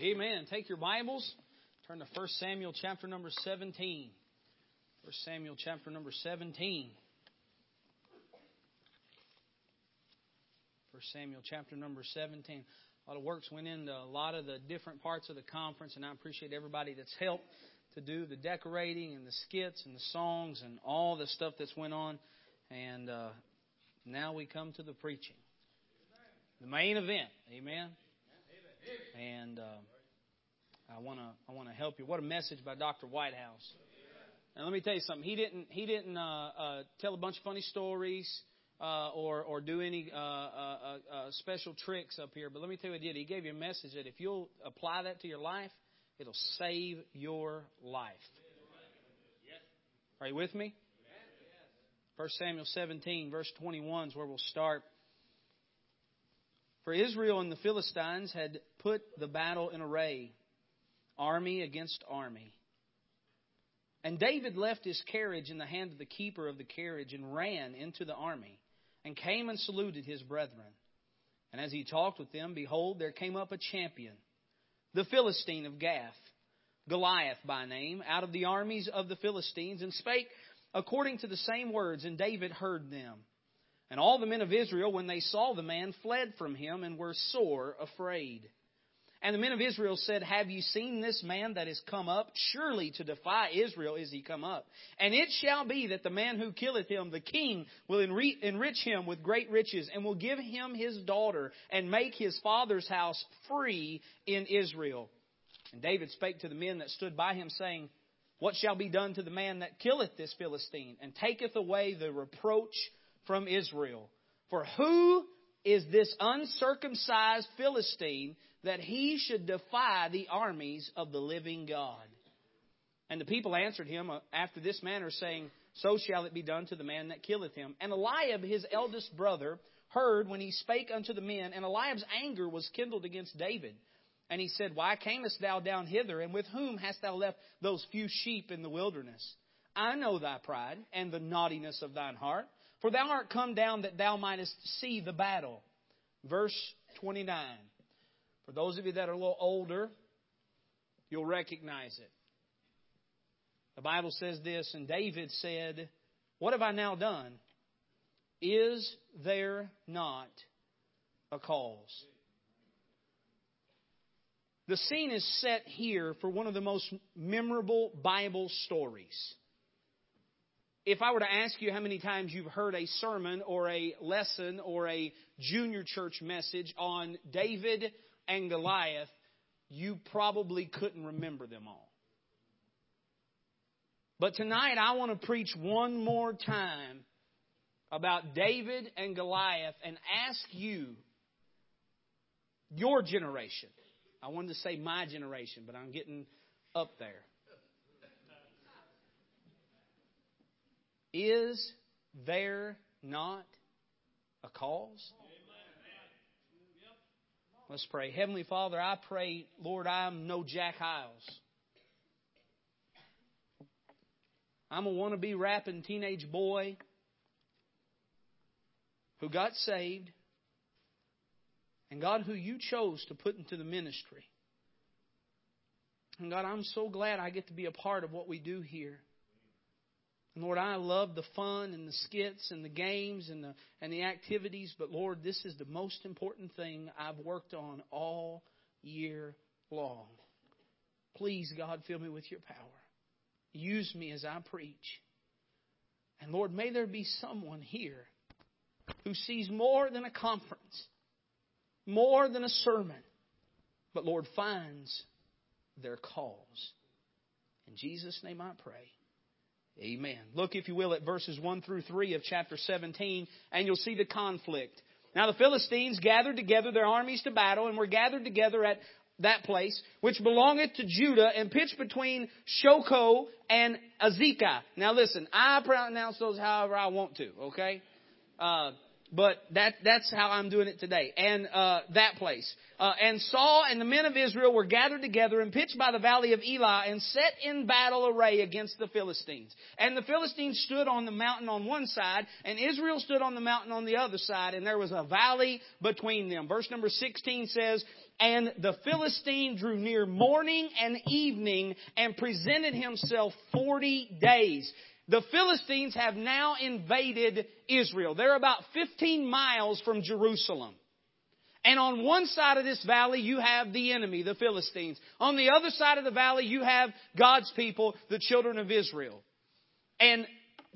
Amen. Take your Bibles, turn to 1 Samuel chapter number 17. 1 Samuel chapter number 17. 1 Samuel chapter number 17. A lot of works went into a lot of the different parts of the conference, and I appreciate everybody that's helped to do the decorating and the skits and the songs and all the stuff that's went on. And uh, now we come to the preaching, the main event. Amen. And uh, I want to I want to help you. What a message by Dr. Whitehouse. And let me tell you something. He didn't he didn't uh, uh, tell a bunch of funny stories uh, or or do any uh, uh, uh, special tricks up here. But let me tell you what he did. He gave you a message that if you'll apply that to your life, it'll save your life. Are you with me? 1 Samuel 17, verse 21 is where we'll start. For Israel and the Philistines had put the battle in array, army against army. And David left his carriage in the hand of the keeper of the carriage and ran into the army, and came and saluted his brethren. And as he talked with them, behold, there came up a champion, the Philistine of Gath, Goliath by name, out of the armies of the Philistines, and spake according to the same words, and David heard them. And all the men of Israel, when they saw the man, fled from him and were sore afraid. And the men of Israel said, Have you seen this man that is come up? Surely to defy Israel is he come up. And it shall be that the man who killeth him, the king, will enrich him with great riches, and will give him his daughter, and make his father's house free in Israel. And David spake to the men that stood by him, saying, What shall be done to the man that killeth this Philistine, and taketh away the reproach from Israel. For who is this uncircumcised Philistine that he should defy the armies of the living God? And the people answered him uh, after this manner, saying, So shall it be done to the man that killeth him. And Eliab, his eldest brother, heard when he spake unto the men, and Eliab's anger was kindled against David. And he said, Why camest thou down hither, and with whom hast thou left those few sheep in the wilderness? I know thy pride and the naughtiness of thine heart. For thou art come down that thou mightest see the battle. Verse 29. For those of you that are a little older, you'll recognize it. The Bible says this, and David said, What have I now done? Is there not a cause? The scene is set here for one of the most memorable Bible stories if I were to ask you how many times you've heard a sermon or a lesson or a junior church message on David and Goliath, you probably couldn't remember them all. But tonight I want to preach one more time about David and Goliath and ask you, your generation. I wanted to say my generation, but I'm getting up there. Is there not a cause? Let's pray. Heavenly Father, I pray, Lord, I'm no Jack Hyles. I'm a wannabe rapping teenage boy who got saved, and God, who you chose to put into the ministry. And God, I'm so glad I get to be a part of what we do here. Lord, I love the fun and the skits and the games and the, and the activities, but Lord, this is the most important thing I've worked on all year long. Please, God, fill me with your power. Use me as I preach. And Lord, may there be someone here who sees more than a conference, more than a sermon, but Lord, finds their cause. In Jesus' name I pray. Amen. Look, if you will, at verses 1 through 3 of chapter 17, and you'll see the conflict. Now the Philistines gathered together their armies to battle, and were gathered together at that place, which belongeth to Judah, and pitched between Shochoh and Azekah. Now listen, I pronounce those however I want to, okay? Uh, but that that's how I'm doing it today. And uh, that place. Uh, and Saul and the men of Israel were gathered together and pitched by the valley of Elah and set in battle array against the Philistines. And the Philistines stood on the mountain on one side, and Israel stood on the mountain on the other side, and there was a valley between them. Verse number 16 says, and the Philistine drew near morning and evening and presented himself 40 days. The Philistines have now invaded Israel. They're about 15 miles from Jerusalem. And on one side of this valley, you have the enemy, the Philistines. On the other side of the valley, you have God's people, the children of Israel. And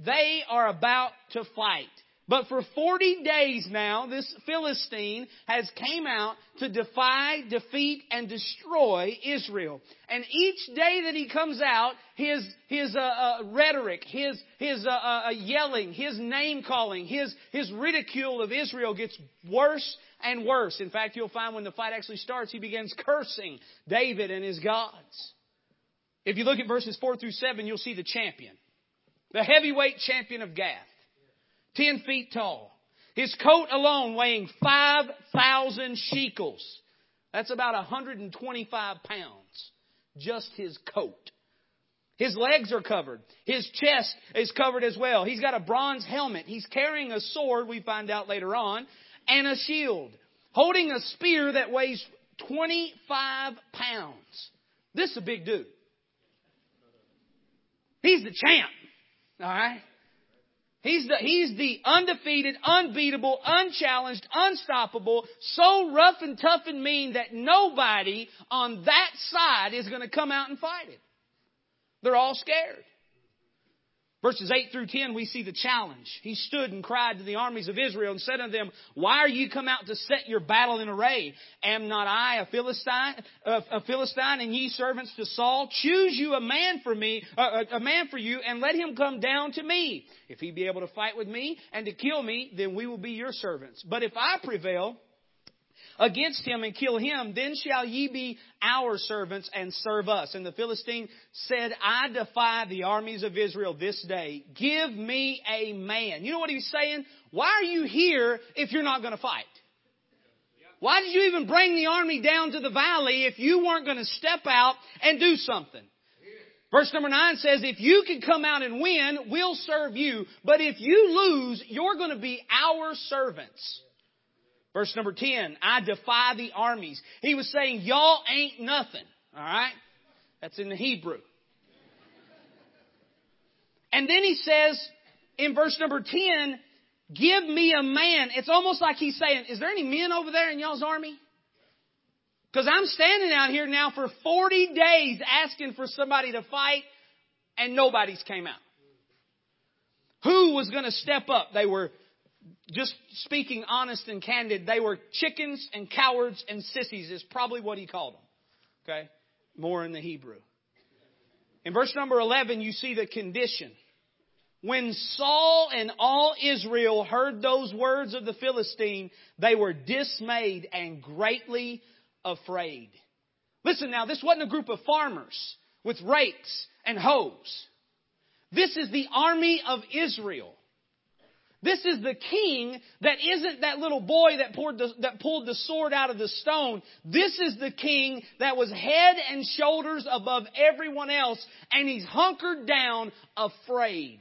they are about to fight. But for 40 days now, this Philistine has came out to defy, defeat, and destroy Israel. And each day that he comes out, his, his uh, uh, rhetoric, his, his uh, uh, uh yelling, his name calling, his, his ridicule of Israel gets worse and worse. In fact, you'll find when the fight actually starts, he begins cursing David and his gods. If you look at verses 4 through 7, you'll see the champion. The heavyweight champion of Gath. 10 feet tall. His coat alone weighing 5,000 shekels. That's about 125 pounds. Just his coat. His legs are covered. His chest is covered as well. He's got a bronze helmet. He's carrying a sword, we find out later on, and a shield. Holding a spear that weighs 25 pounds. This is a big dude. He's the champ. Alright? He's the, he's the undefeated, unbeatable, unchallenged, unstoppable, so rough and tough and mean that nobody on that side is going to come out and fight it. They're all scared. Verses 8 through 10, we see the challenge. He stood and cried to the armies of Israel and said unto them, Why are you come out to set your battle in array? Am not I a Philistine, a, Philistine and ye servants to Saul? Choose you a man for me, a, a man for you, and let him come down to me. If he be able to fight with me and to kill me, then we will be your servants. But if I prevail, against him and kill him, then shall ye be our servants and serve us. And the Philistine said, I defy the armies of Israel this day. Give me a man. You know what he's saying? Why are you here if you're not going to fight? Why did you even bring the army down to the valley if you weren't going to step out and do something? Verse number 9 says, if you can come out and win, we'll serve you. But if you lose, you're going to be our servants. Verse number 10, I defy the armies. He was saying, y'all ain't nothing. Alright? That's in the Hebrew. And then he says in verse number 10, give me a man. It's almost like he's saying, is there any men over there in y'all's army? Because I'm standing out here now for 40 days asking for somebody to fight and nobody's came out. Who was going to step up? They were just speaking honest and candid, they were chickens and cowards and sissies, is probably what he called them. Okay? More in the Hebrew. In verse number 11, you see the condition. When Saul and all Israel heard those words of the Philistine, they were dismayed and greatly afraid. Listen now, this wasn't a group of farmers with rakes and hoes. This is the army of Israel. This is the king that isn't that little boy that, the, that pulled the sword out of the stone. This is the king that was head and shoulders above everyone else, and he's hunkered down, afraid.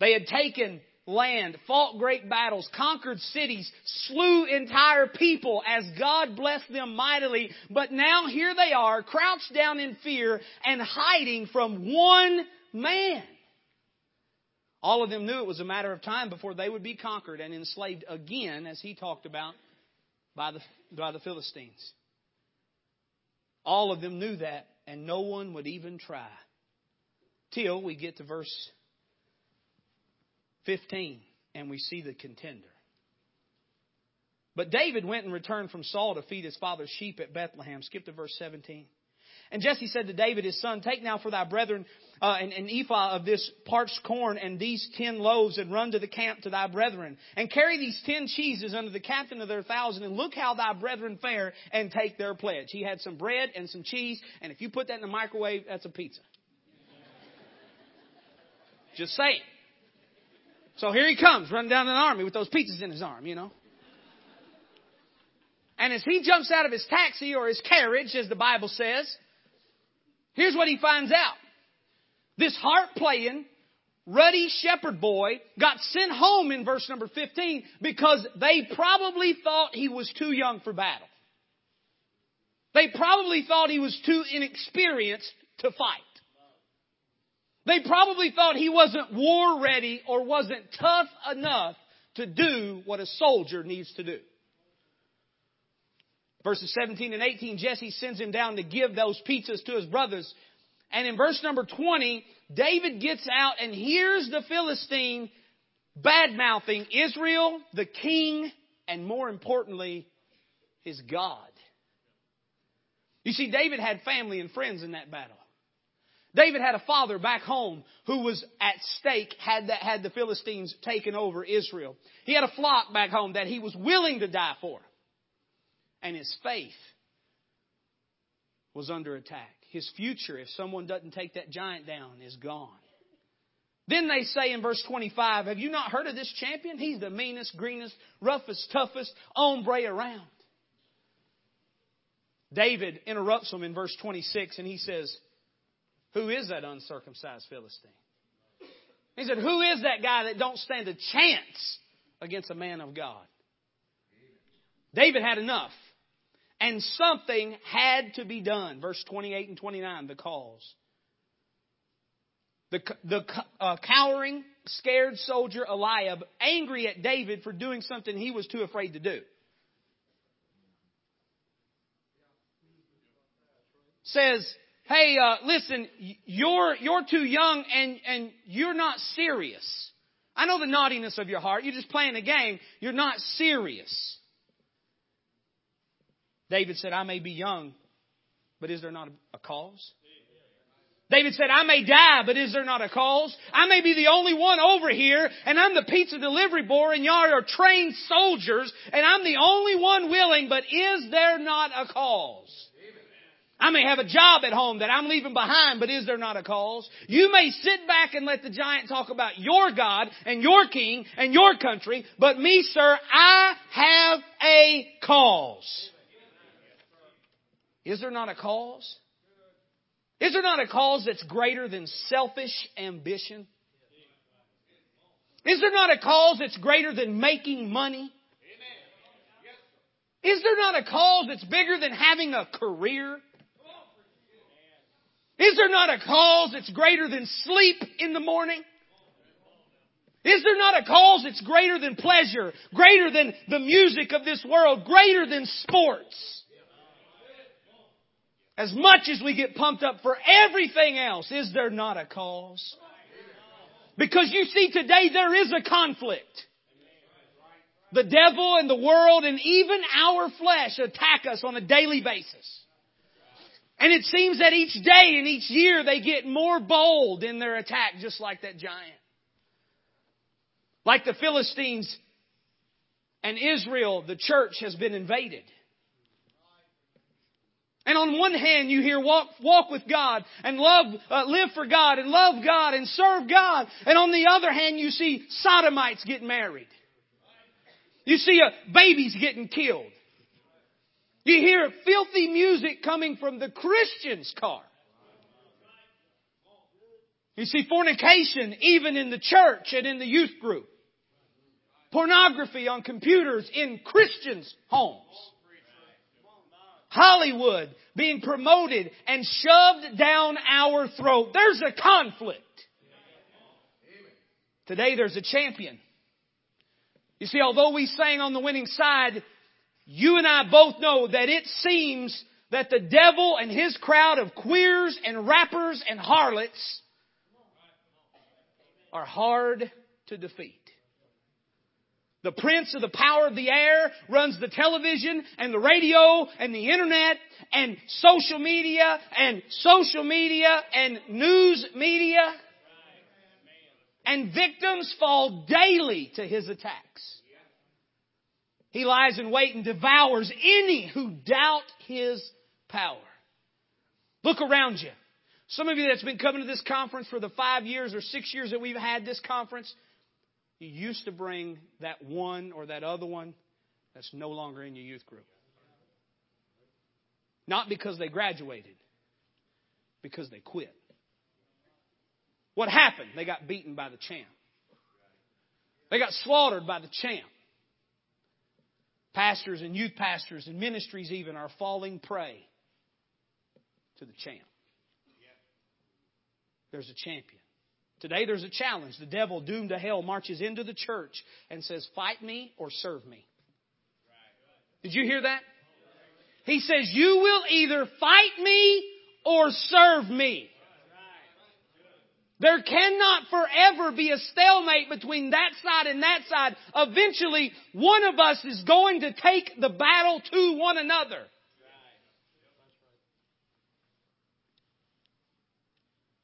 They had taken land, fought great battles, conquered cities, slew entire people as God blessed them mightily. But now here they are, crouched down in fear and hiding from one man. All of them knew it was a matter of time before they would be conquered and enslaved again, as he talked about, by the, by the Philistines. All of them knew that, and no one would even try. Till we get to verse 15, and we see the contender. But David went and returned from Saul to feed his father's sheep at Bethlehem. Skip to verse 17. And Jesse said to David, his son, Take now for thy brethren uh, an, an ephah of this parched corn and these ten loaves and run to the camp to thy brethren. And carry these ten cheeses unto the captain of their thousand and look how thy brethren fare and take their pledge. He had some bread and some cheese, and if you put that in the microwave, that's a pizza. Just saying. So here he comes, running down an army with those pizzas in his arm, you know. And as he jumps out of his taxi or his carriage, as the Bible says, here's what he finds out. This harp playing, ruddy shepherd boy got sent home in verse number 15 because they probably thought he was too young for battle. They probably thought he was too inexperienced to fight. They probably thought he wasn't war ready or wasn't tough enough to do what a soldier needs to do. Verses 17 and 18, Jesse sends him down to give those pizzas to his brothers. And in verse number 20, David gets out and hears the Philistine bad mouthing Israel, the king, and more importantly, his God. You see, David had family and friends in that battle. David had a father back home who was at stake had that, had the Philistines taken over Israel. He had a flock back home that he was willing to die for. And his faith was under attack. His future, if someone doesn't take that giant down, is gone. Then they say in verse 25, Have you not heard of this champion? He's the meanest, greenest, roughest, toughest hombre around. David interrupts them in verse 26 and he says, Who is that uncircumcised Philistine? He said, Who is that guy that don't stand a chance against a man of God? David had enough. And something had to be done. Verse 28 and 29, the cause. The, the uh, cowering, scared soldier Eliab, angry at David for doing something he was too afraid to do. says, hey, uh, listen, you're, you're too young and, and you're not serious. I know the naughtiness of your heart. You're just playing a game. You're not serious. David said, I may be young, but is there not a cause? David said, I may die, but is there not a cause? I may be the only one over here, and I'm the pizza delivery boy, and y'all are trained soldiers, and I'm the only one willing, but is there not a cause? I may have a job at home that I'm leaving behind, but is there not a cause? You may sit back and let the giant talk about your God and your king and your country, but me, sir, I have a cause. Is there not a cause? Is there not a cause that's greater than selfish ambition? Is there not a cause that's greater than making money? Is there not a cause that's bigger than having a career? Is there not a cause that's greater than sleep in the morning? Is there not a cause that's greater than pleasure, greater than the music of this world, greater than sports? As much as we get pumped up for everything else, is there not a cause? Because you see today there is a conflict. The devil and the world and even our flesh attack us on a daily basis. And it seems that each day and each year they get more bold in their attack, just like that giant. Like the Philistines and Israel, the church has been invaded. And on one hand, you hear walk, walk with God and love, uh, live for God and love God and serve God. And on the other hand, you see sodomites getting married. You see uh, babies getting killed. You hear filthy music coming from the Christian's car. You see fornication even in the church and in the youth group. Pornography on computers in Christians' homes. Hollywood being promoted and shoved down our throat. There's a conflict. Today there's a champion. You see, although we sang on the winning side, you and I both know that it seems that the devil and his crowd of queers and rappers and harlots are hard to defeat. The prince of the power of the air runs the television and the radio and the internet and social media and social media and news media. And victims fall daily to his attacks. He lies in wait and devours any who doubt his power. Look around you. Some of you that's been coming to this conference for the five years or six years that we've had this conference, You used to bring that one or that other one that's no longer in your youth group. Not because they graduated, because they quit. What happened? They got beaten by the champ. They got slaughtered by the champ. Pastors and youth pastors and ministries even are falling prey to the champ. There's a champion. Today there's a challenge. The devil, doomed to hell, marches into the church and says, Fight me or serve me. Did you hear that? He says, You will either fight me or serve me. There cannot forever be a stalemate between that side and that side. Eventually, one of us is going to take the battle to one another.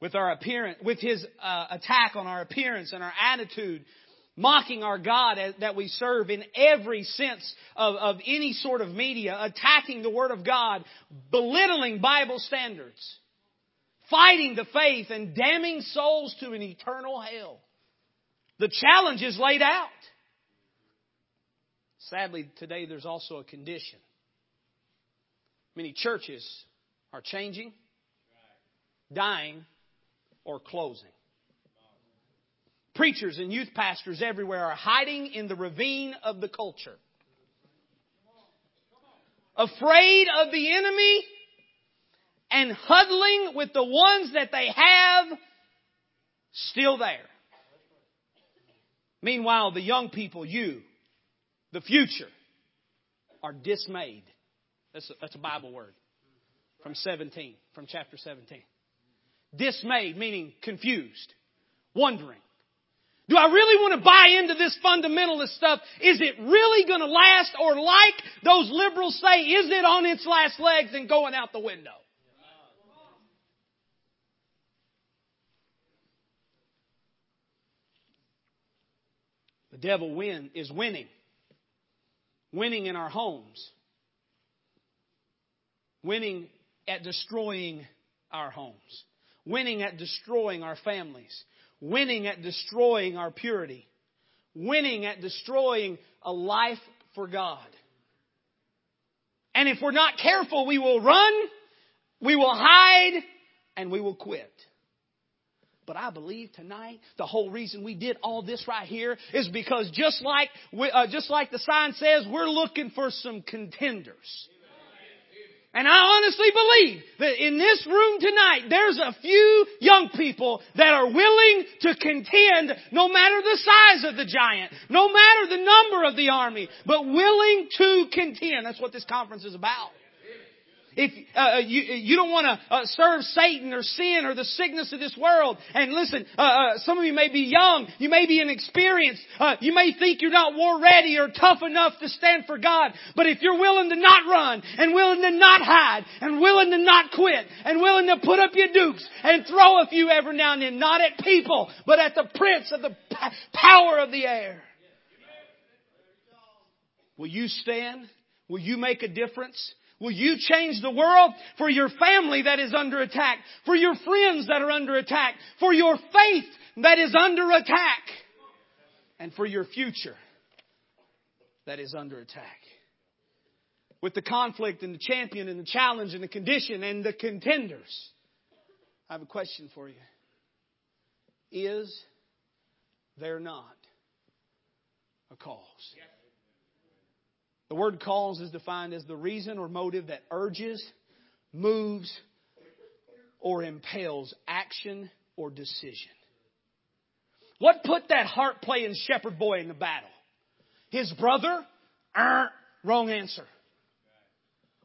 With our appearance, with his uh, attack on our appearance and our attitude, mocking our God that we serve in every sense of, of any sort of media, attacking the Word of God, belittling Bible standards fighting the faith and damning souls to an eternal hell. The challenge is laid out. Sadly, today there's also a condition. Many churches are changing, dying, or closing. Preachers and youth pastors everywhere are hiding in the ravine of the culture. Afraid of the enemy and huddling with the ones that they have still there. Meanwhile, the young people, you, the future, are dismayed. That's a, that's a Bible word from 17, from chapter 17. Dismayed, meaning confused, wondering. Do I really want to buy into this fundamentalist stuff? Is it really going to last? Or like those liberals say, is it on its last legs and going out the window? The devil win is winning. Winning in our homes. Winning at destroying our homes. Winning at destroying our families. Winning at destroying our purity. Winning at destroying a life for God. And if we're not careful, we will run, we will hide, and we will quit. But I believe tonight the whole reason we did all this right here is because just like we, uh, just like the sign says, we're looking for some contenders. And I honestly believe that in this room tonight, there's a few young people that are willing to contend no matter the size of the giant, no matter the number of the army, but willing to contend. That's what this conference is about. If uh, uh, you, you don't want to uh, serve Satan or sin or the sickness of this world, and listen, uh, uh some of you may be young, you may be inexperienced, uh, you may think you're not war ready or tough enough to stand for God. But if you're willing to not run and willing to not hide and willing to not quit and willing to put up your dukes and throw a few every now and then, not at people, but at the prince of the power of the air. Will you stand? Will you make a difference? Will you change the world for your family that is under attack, for your friends that are under attack, for your faith that is under attack, and for your future that is under attack? With the conflict and the champion and the challenge and the condition and the contenders, I have a question for you. Is there not a cause? The word cause is defined as the reason or motive that urges, moves, or impels action or decision. What put that heart playing shepherd boy in the battle? His brother? Er, wrong answer.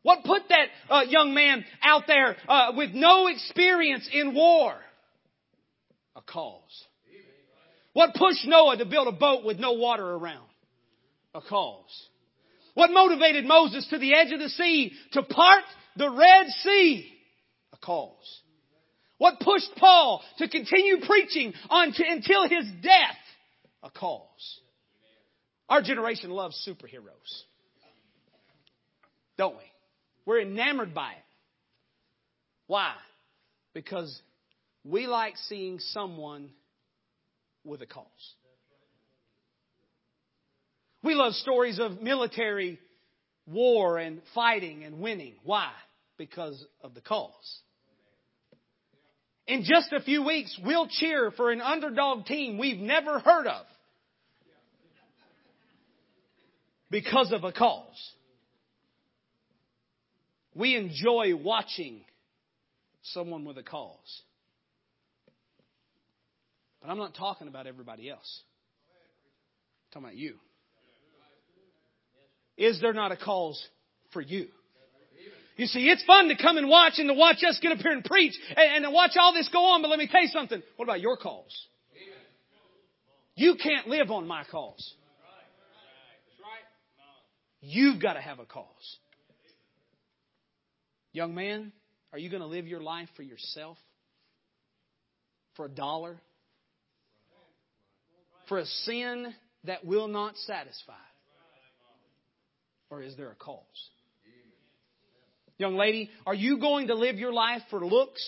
What put that uh, young man out there uh, with no experience in war? A cause. What pushed Noah to build a boat with no water around? A cause. What motivated Moses to the edge of the sea to part the Red Sea? A cause. What pushed Paul to continue preaching until his death? A cause. Our generation loves superheroes. Don't we? We're enamored by it. Why? Because we like seeing someone with a cause. We love stories of military war and fighting and winning. Why? Because of the cause. In just a few weeks, we'll cheer for an underdog team we've never heard of because of a cause. We enjoy watching someone with a cause. But I'm not talking about everybody else. I'm talking about you. Is there not a cause for you? You see, it's fun to come and watch and to watch us get up here and preach and, and to watch all this go on, but let me tell you something. What about your cause? You can't live on my cause. You've got to have a cause. Young man, are you going to live your life for yourself? For a dollar? For a sin that will not satisfy? Or is there a cause? Young lady, are you going to live your life for looks,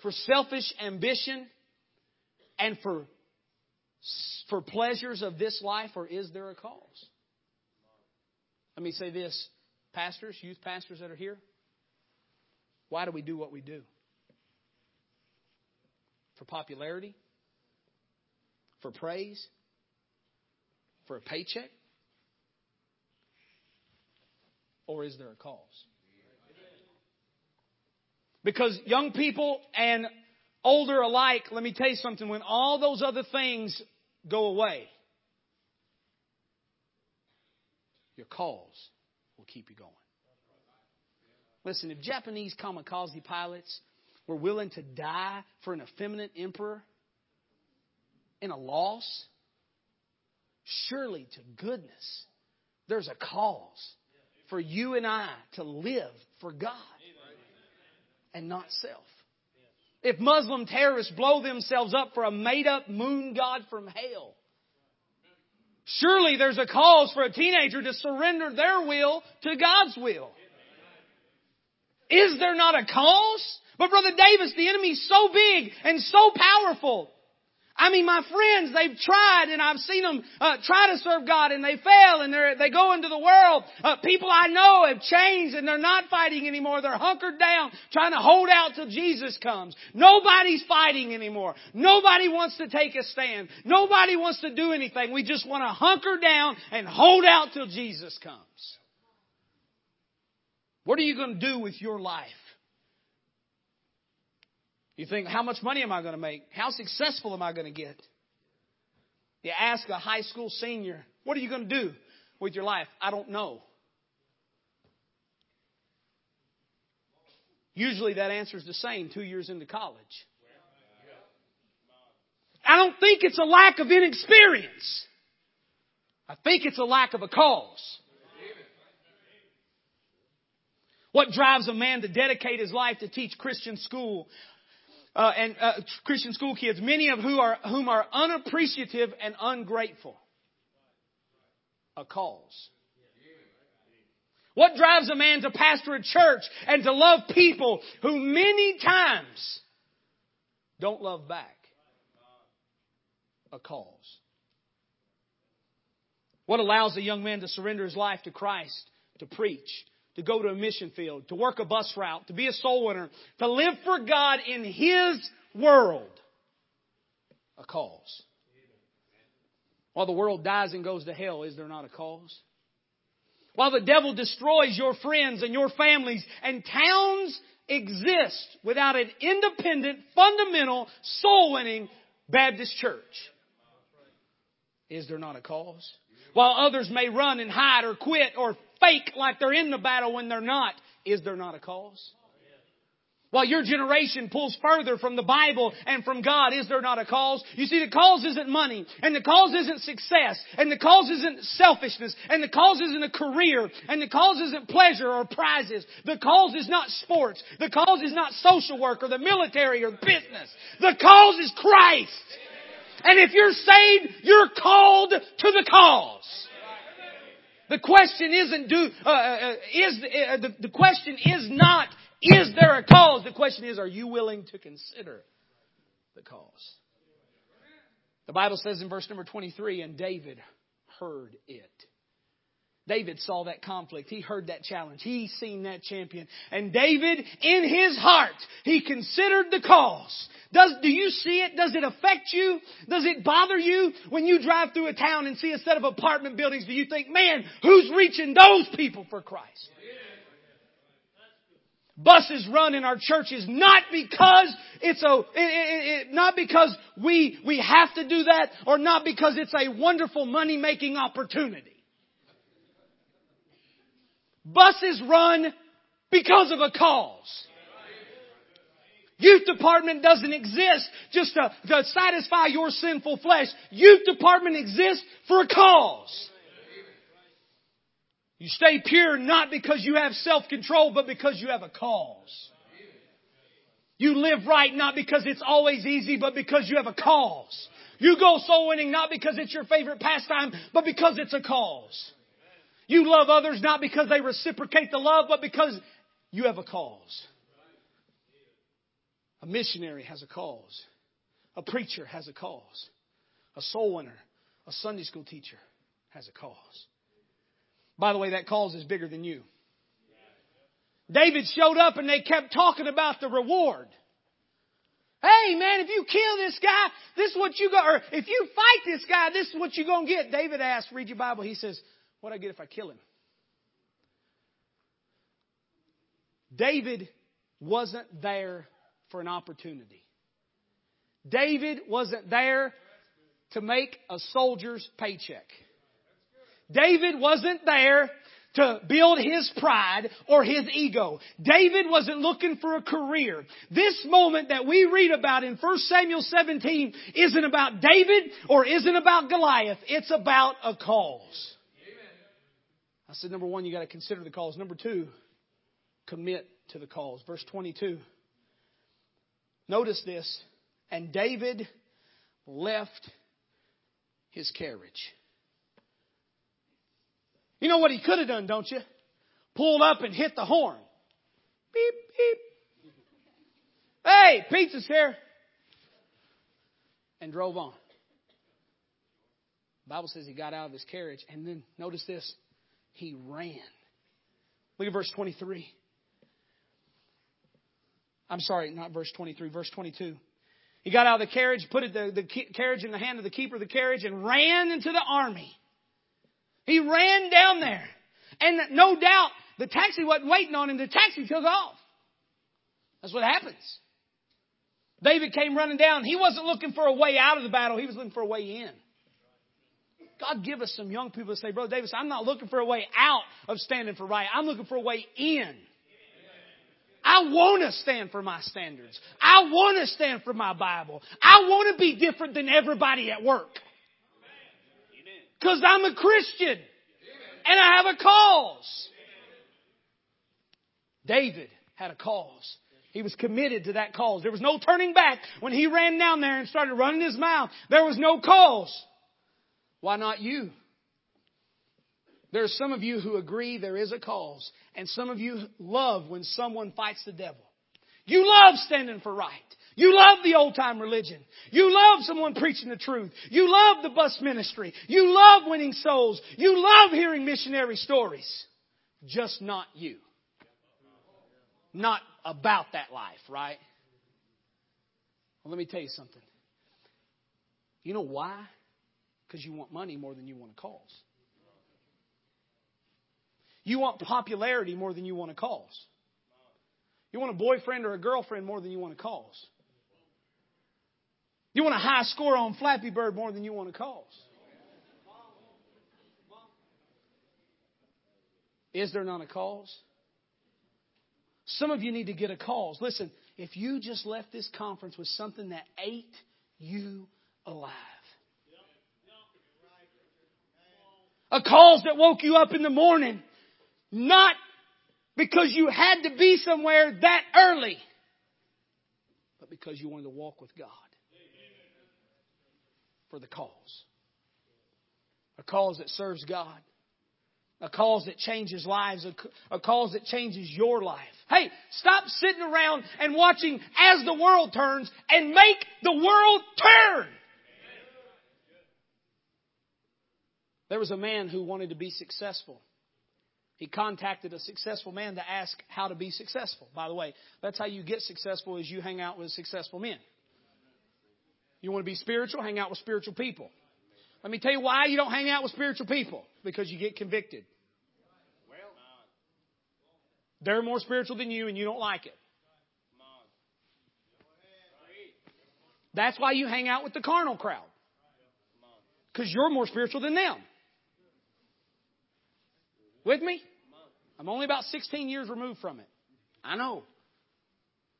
for selfish ambition, and for, for pleasures of this life, or is there a cause? Let me say this, pastors, youth pastors that are here. Why do we do what we do? For popularity? For praise? For a paycheck? Or is there a cause? Because young people and older alike, let me tell you something, when all those other things go away, Your cause will keep you going. Listen, if Japanese kamikaze pilots were willing to die for an effeminate emperor in a loss, surely to goodness, there's a cause for you and I to live for God and not self. If Muslim terrorists blow themselves up for a made up moon god from hell, Surely there's a cause for a teenager to surrender their will to God's will. Is there not a cause? But Brother Davis, the enemy's so big and so powerful I mean, my friends, they've tried and I've seen them uh, try to serve God and they fail and they they go into the world. Uh, people I know have changed and they're not fighting anymore. They're hunkered down trying to hold out till Jesus comes. Nobody's fighting anymore. Nobody wants to take a stand. Nobody wants to do anything. We just want to hunker down and hold out till Jesus comes. What are you going to do with your life? You think, how much money am I going to make? How successful am I going to get? You ask a high school senior, what are you going to do with your life? I don't know. Usually that answer is the same two years into college. I don't think it's a lack of inexperience. I think it's a lack of a cause. What drives a man to dedicate his life to teach Christian school uh, and uh, Christian school kids, many of whom are, whom are unappreciative and ungrateful. A cause. What drives a man to pastor a church and to love people who many times don't love back? A cause. What allows a young man to surrender his life to Christ, to preach, to go to a mission field, to work a bus route, to be a soul winner, to live for God in His world. A cause. While the world dies and goes to hell, is there not a cause? While the devil destroys your friends and your families and towns exist without an independent, fundamental, soul winning Baptist church, is there not a cause? While others may run and hide or quit or fake like they're in the battle when they're not, is there not a cause? While your generation pulls further from the Bible and from God, is there not a cause? You see, the cause isn't money, and the cause isn't success, and the cause isn't selfishness, and the cause isn't a career, and the cause isn't pleasure or prizes. The cause is not sports. The cause is not social work or the military or business. The cause is Christ. And if you're saved, you're called to the cause. The question isn't do, uh, uh, uh, is, uh, the, the question is not, is there a cause? The question is, are you willing to consider the cause? The Bible says in verse number 23, and David heard it. David saw that conflict. He heard that challenge. He seen that champion. And David, in his heart, he considered the cause. Does, do you see it? Does it affect you? Does it bother you when you drive through a town and see a set of apartment buildings? Do you think, man, who's reaching those people for Christ? buses run in our churches not because it's a it, it, it, not because we we have to do that or not because it's a wonderful money making opportunity buses run because of a cause Youth department doesn't exist just to, to satisfy your sinful flesh. Youth department exists for a cause. You stay pure not because you have self-control, but because you have a cause. You live right not because it's always easy, but because you have a cause. You go soul winning not because it's your favorite pastime, but because it's a cause. You love others not because they reciprocate the love, but because you have a cause. A missionary has a cause. A preacher has a cause. A soul winner, a Sunday school teacher has a cause. By the way, that cause is bigger than you. David showed up and they kept talking about the reward. Hey man, if you kill this guy, this is what you got, or if you fight this guy, this is what you're gonna get. David asked, read your Bible, he says, what do I get if I kill him? David wasn't there for an opportunity. David wasn't there to make a soldier's paycheck. David wasn't there to build his pride or his ego. David wasn't looking for a career. This moment that we read about in 1 Samuel 17 isn't about David or isn't about Goliath. It's about a cause. I said, number one, you got to consider the cause. Number two, commit to the cause. Verse 22. Notice this. And David left his carriage. You know what he could have done, don't you? Pulled up and hit the horn. Beep, beep. Hey, pizza's here. And drove on. The Bible says he got out of his carriage and then notice this. He ran. Look at verse 23. I'm sorry, not verse 23, verse 22. He got out of the carriage, put the, the carriage in the hand of the keeper of the carriage, and ran into the army. He ran down there. And no doubt the taxi wasn't waiting on him. The taxi took off. That's what happens. David came running down. He wasn't looking for a way out of the battle. He was looking for a way in. God give us some young people to say, Brother Davis, I'm not looking for a way out of standing for right. I'm looking for a way in. I want to stand for my standards. I want to stand for my Bible. I want to be different than everybody at work. Because I'm a Christian. And I have a cause. David had a cause. He was committed to that cause. There was no turning back. When he ran down there and started running his mouth, there was no cause. Why not you? There are some of you who agree there is a cause, and some of you love when someone fights the devil. You love standing for right. You love the old time religion. You love someone preaching the truth. You love the bus ministry. You love winning souls. You love hearing missionary stories. Just not you. Not about that life, right? Well, let me tell you something. You know why? Because you want money more than you want a cause. You want popularity more than you want a cause. You want a boyfriend or a girlfriend more than you want a cause. You want a high score on Flappy Bird more than you want a cause. Is there not a cause? Some of you need to get a cause. Listen, if you just left this conference with something that ate you alive, a cause that woke you up in the morning, not because you had to be somewhere that early, but because you wanted to walk with God for the cause. A cause that serves God. A cause that changes lives. A, cause that changes your life. Hey, stop sitting around and watching as the world turns and make the world turn. There was a man who wanted to be successful. He contacted a successful man to ask how to be successful. By the way, that's how you get successful is you hang out with successful men. You want to be spiritual? Hang out with spiritual people. Let me tell you why you don't hang out with spiritual people. Because you get convicted. Well, they're more spiritual than you and you don't like it. That's why you hang out with the carnal crowd. Because you're more spiritual than them. With me? I'm only about 16 years removed from it. I know.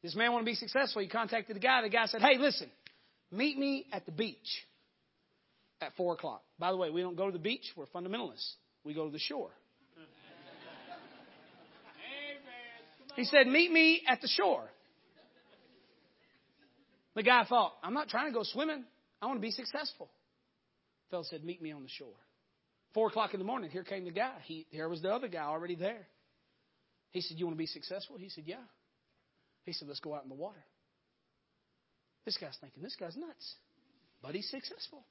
This man wanted to be successful. He contacted the guy. The guy said, Hey, listen, meet me at the beach at 4 o'clock. By the way, we don't go to the beach. We're fundamentalists. We go to the shore. He said, Meet me at the shore. The guy thought, I'm not trying to go swimming. I want to be successful. Fellow said, Meet me on the shore. Four o'clock in the morning, here came the guy. He, here was the other guy already there. He said, You want to be successful? He said, Yeah. He said, Let's go out in the water. This guy's thinking, This guy's nuts. But he's successful.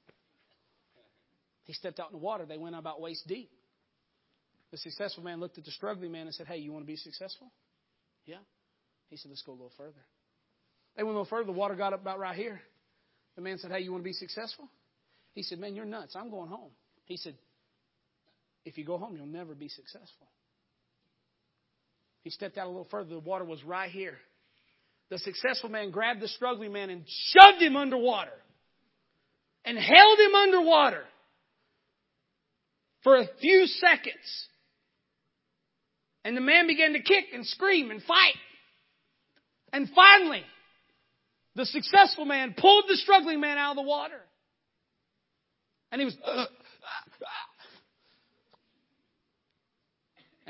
He stepped out in the water. They went about waist deep. The successful man looked at the struggling man and said, Hey, you want to be successful? Yeah. He said, Let's go a little further. They went a little further. The water got up about right here. The man said, Hey, you want to be successful? He said, Man, you're nuts. I'm going home. He said, If you go home, you'll never be successful. He stepped out a little further. The water was right here. The successful man grabbed the struggling man and shoved him underwater and held him underwater for a few seconds. And the man began to kick and scream and fight. And finally, the successful man pulled the struggling man out of the water. And he was, uh, uh,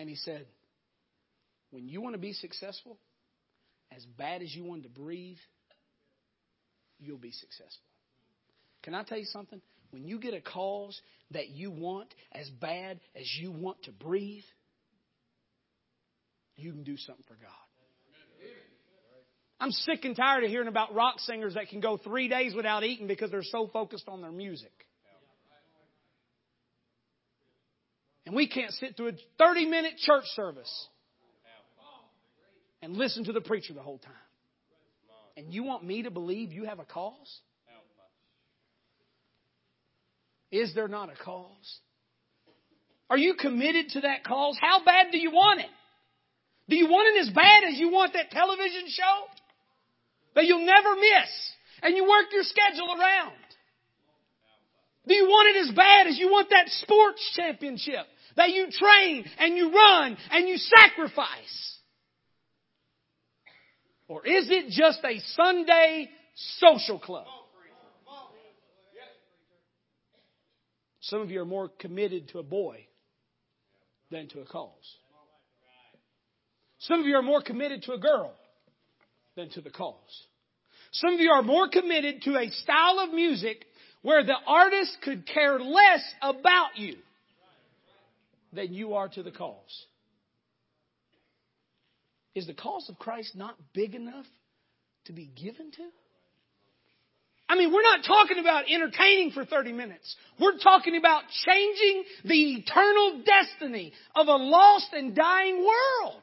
and he said, when you want to be successful, as bad as you want to breathe, you'll be successful. Can I tell you something? When you get a cause that you want as bad as you want to breathe, you can do something for God. I'm sick and tired of hearing about rock singers that can go three days without eating because they're so focused on their music. And we can't sit through a 30 minute church service and listen to the preacher the whole time. And you want me to believe you have a cause? Is there not a cause? Are you committed to that cause? How bad do you want it? Do you want it as bad as you want that television show? That you'll never miss and you work your schedule around? Do you want it as bad as you want that sports championship that you train and you run and you sacrifice? Or is it just a Sunday social club? Some of you are more committed to a boy than to a cause. Some of you are more committed to a girl than to the cause. Some of you are more committed to a style of music where the artist could care less about you than you are to the cause. Is the cause of Christ not big enough to be given to? I mean, we're not talking about entertaining for 30 minutes. We're talking about changing the eternal destiny of a lost and dying world.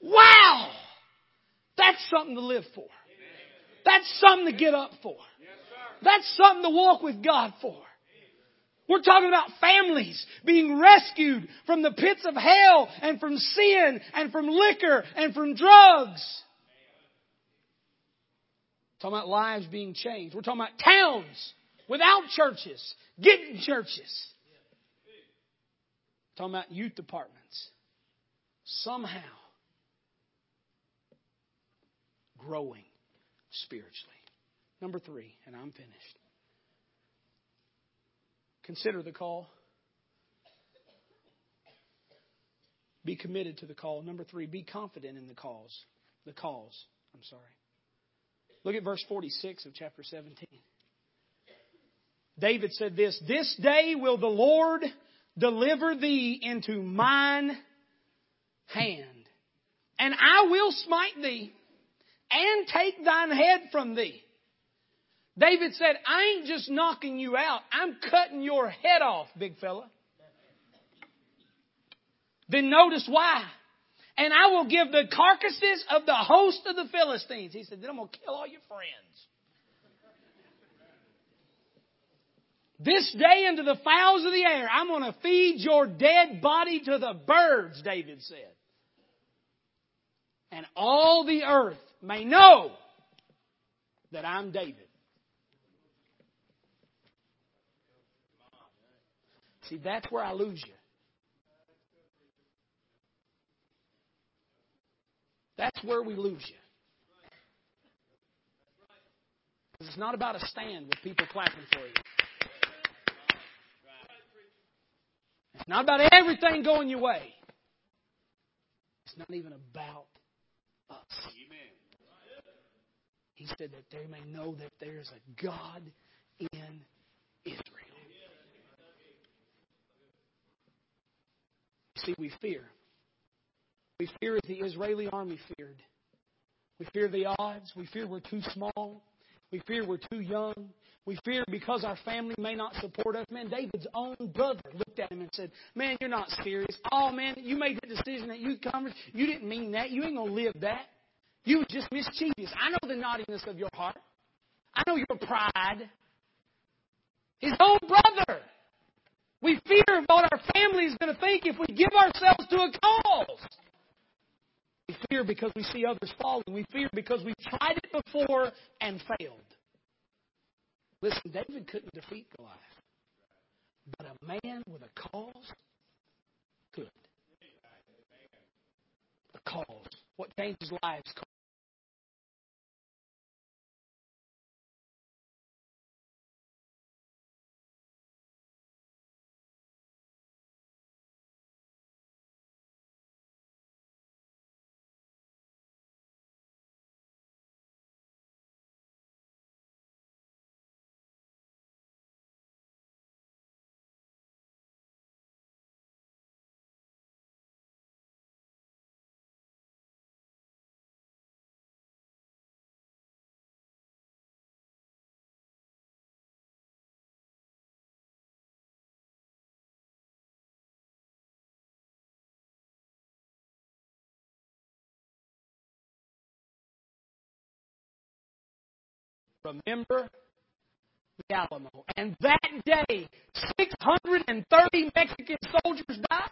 Wow! That's something to live for. That's something to get up for. That's something to walk with God for. We're talking about families being rescued from the pits of hell and from sin and from liquor and from drugs. We're talking about lives being changed. We're talking about towns without churches getting churches. We're talking about youth departments. Somehow growing spiritually. Number three, and I'm finished. Consider the call. Be committed to the call. Number three, be confident in the cause. The cause. I'm sorry. Look at verse 46 of chapter 17. David said this This day will the Lord deliver thee into mine hand, and I will smite thee and take thine head from thee. David said, I ain't just knocking you out, I'm cutting your head off, big fella. Then notice why. And I will give the carcasses of the host of the Philistines. He said, Then I'm going to kill all your friends. This day into the fowls of the air, I'm going to feed your dead body to the birds, David said. And all the earth may know that I'm David. See, that's where I lose you. That's where we lose you. It's not about a stand with people clapping for you. It's not about everything going your way. It's not even about us. He said that they may know that there's a God in Israel. See, we fear. We fear as the Israeli army feared. We fear the odds. We fear we're too small. We fear we're too young. We fear because our family may not support us. Man, David's own brother looked at him and said, Man, you're not serious. Oh, man, you made the decision that you come. You didn't mean that. You ain't going to live that. You were just mischievous. I know the naughtiness of your heart. I know your pride. His own brother. We fear what our family is going to think if we give ourselves to a cause. We fear because we see others falling. We fear because we've tried it before and failed. Listen, David couldn't defeat Goliath. But a man with a cause could. A cause. What changes lives? Remember the Alamo. And that day, 630 Mexican soldiers died,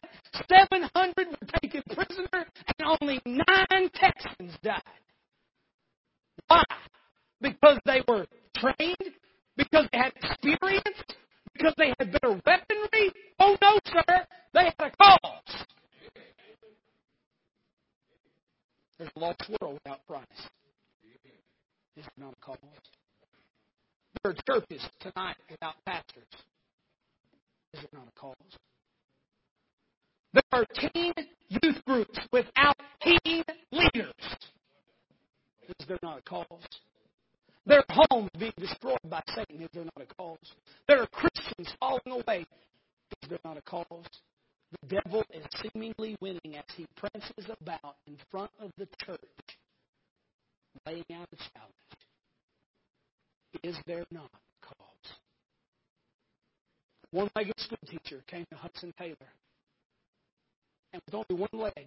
700 were taken prisoner, and only nine Texans died. Why? Because they were trained? Because they had experience? Because they had better weaponry? Oh no, sir. They had a cause. There's a lost world without Christ. Is not a cause? There are churches tonight without pastors. Is it not a cause? There are teen youth groups without teen leaders. Is there not a cause? There are homes being destroyed by Satan. Is there not a cause? There are Christians falling away. Is there not a cause? The devil is seemingly winning as he prances about in front of the church, laying out a challenge. Is there not cause? One legged school teacher came to Hudson Taylor. And with only one leg,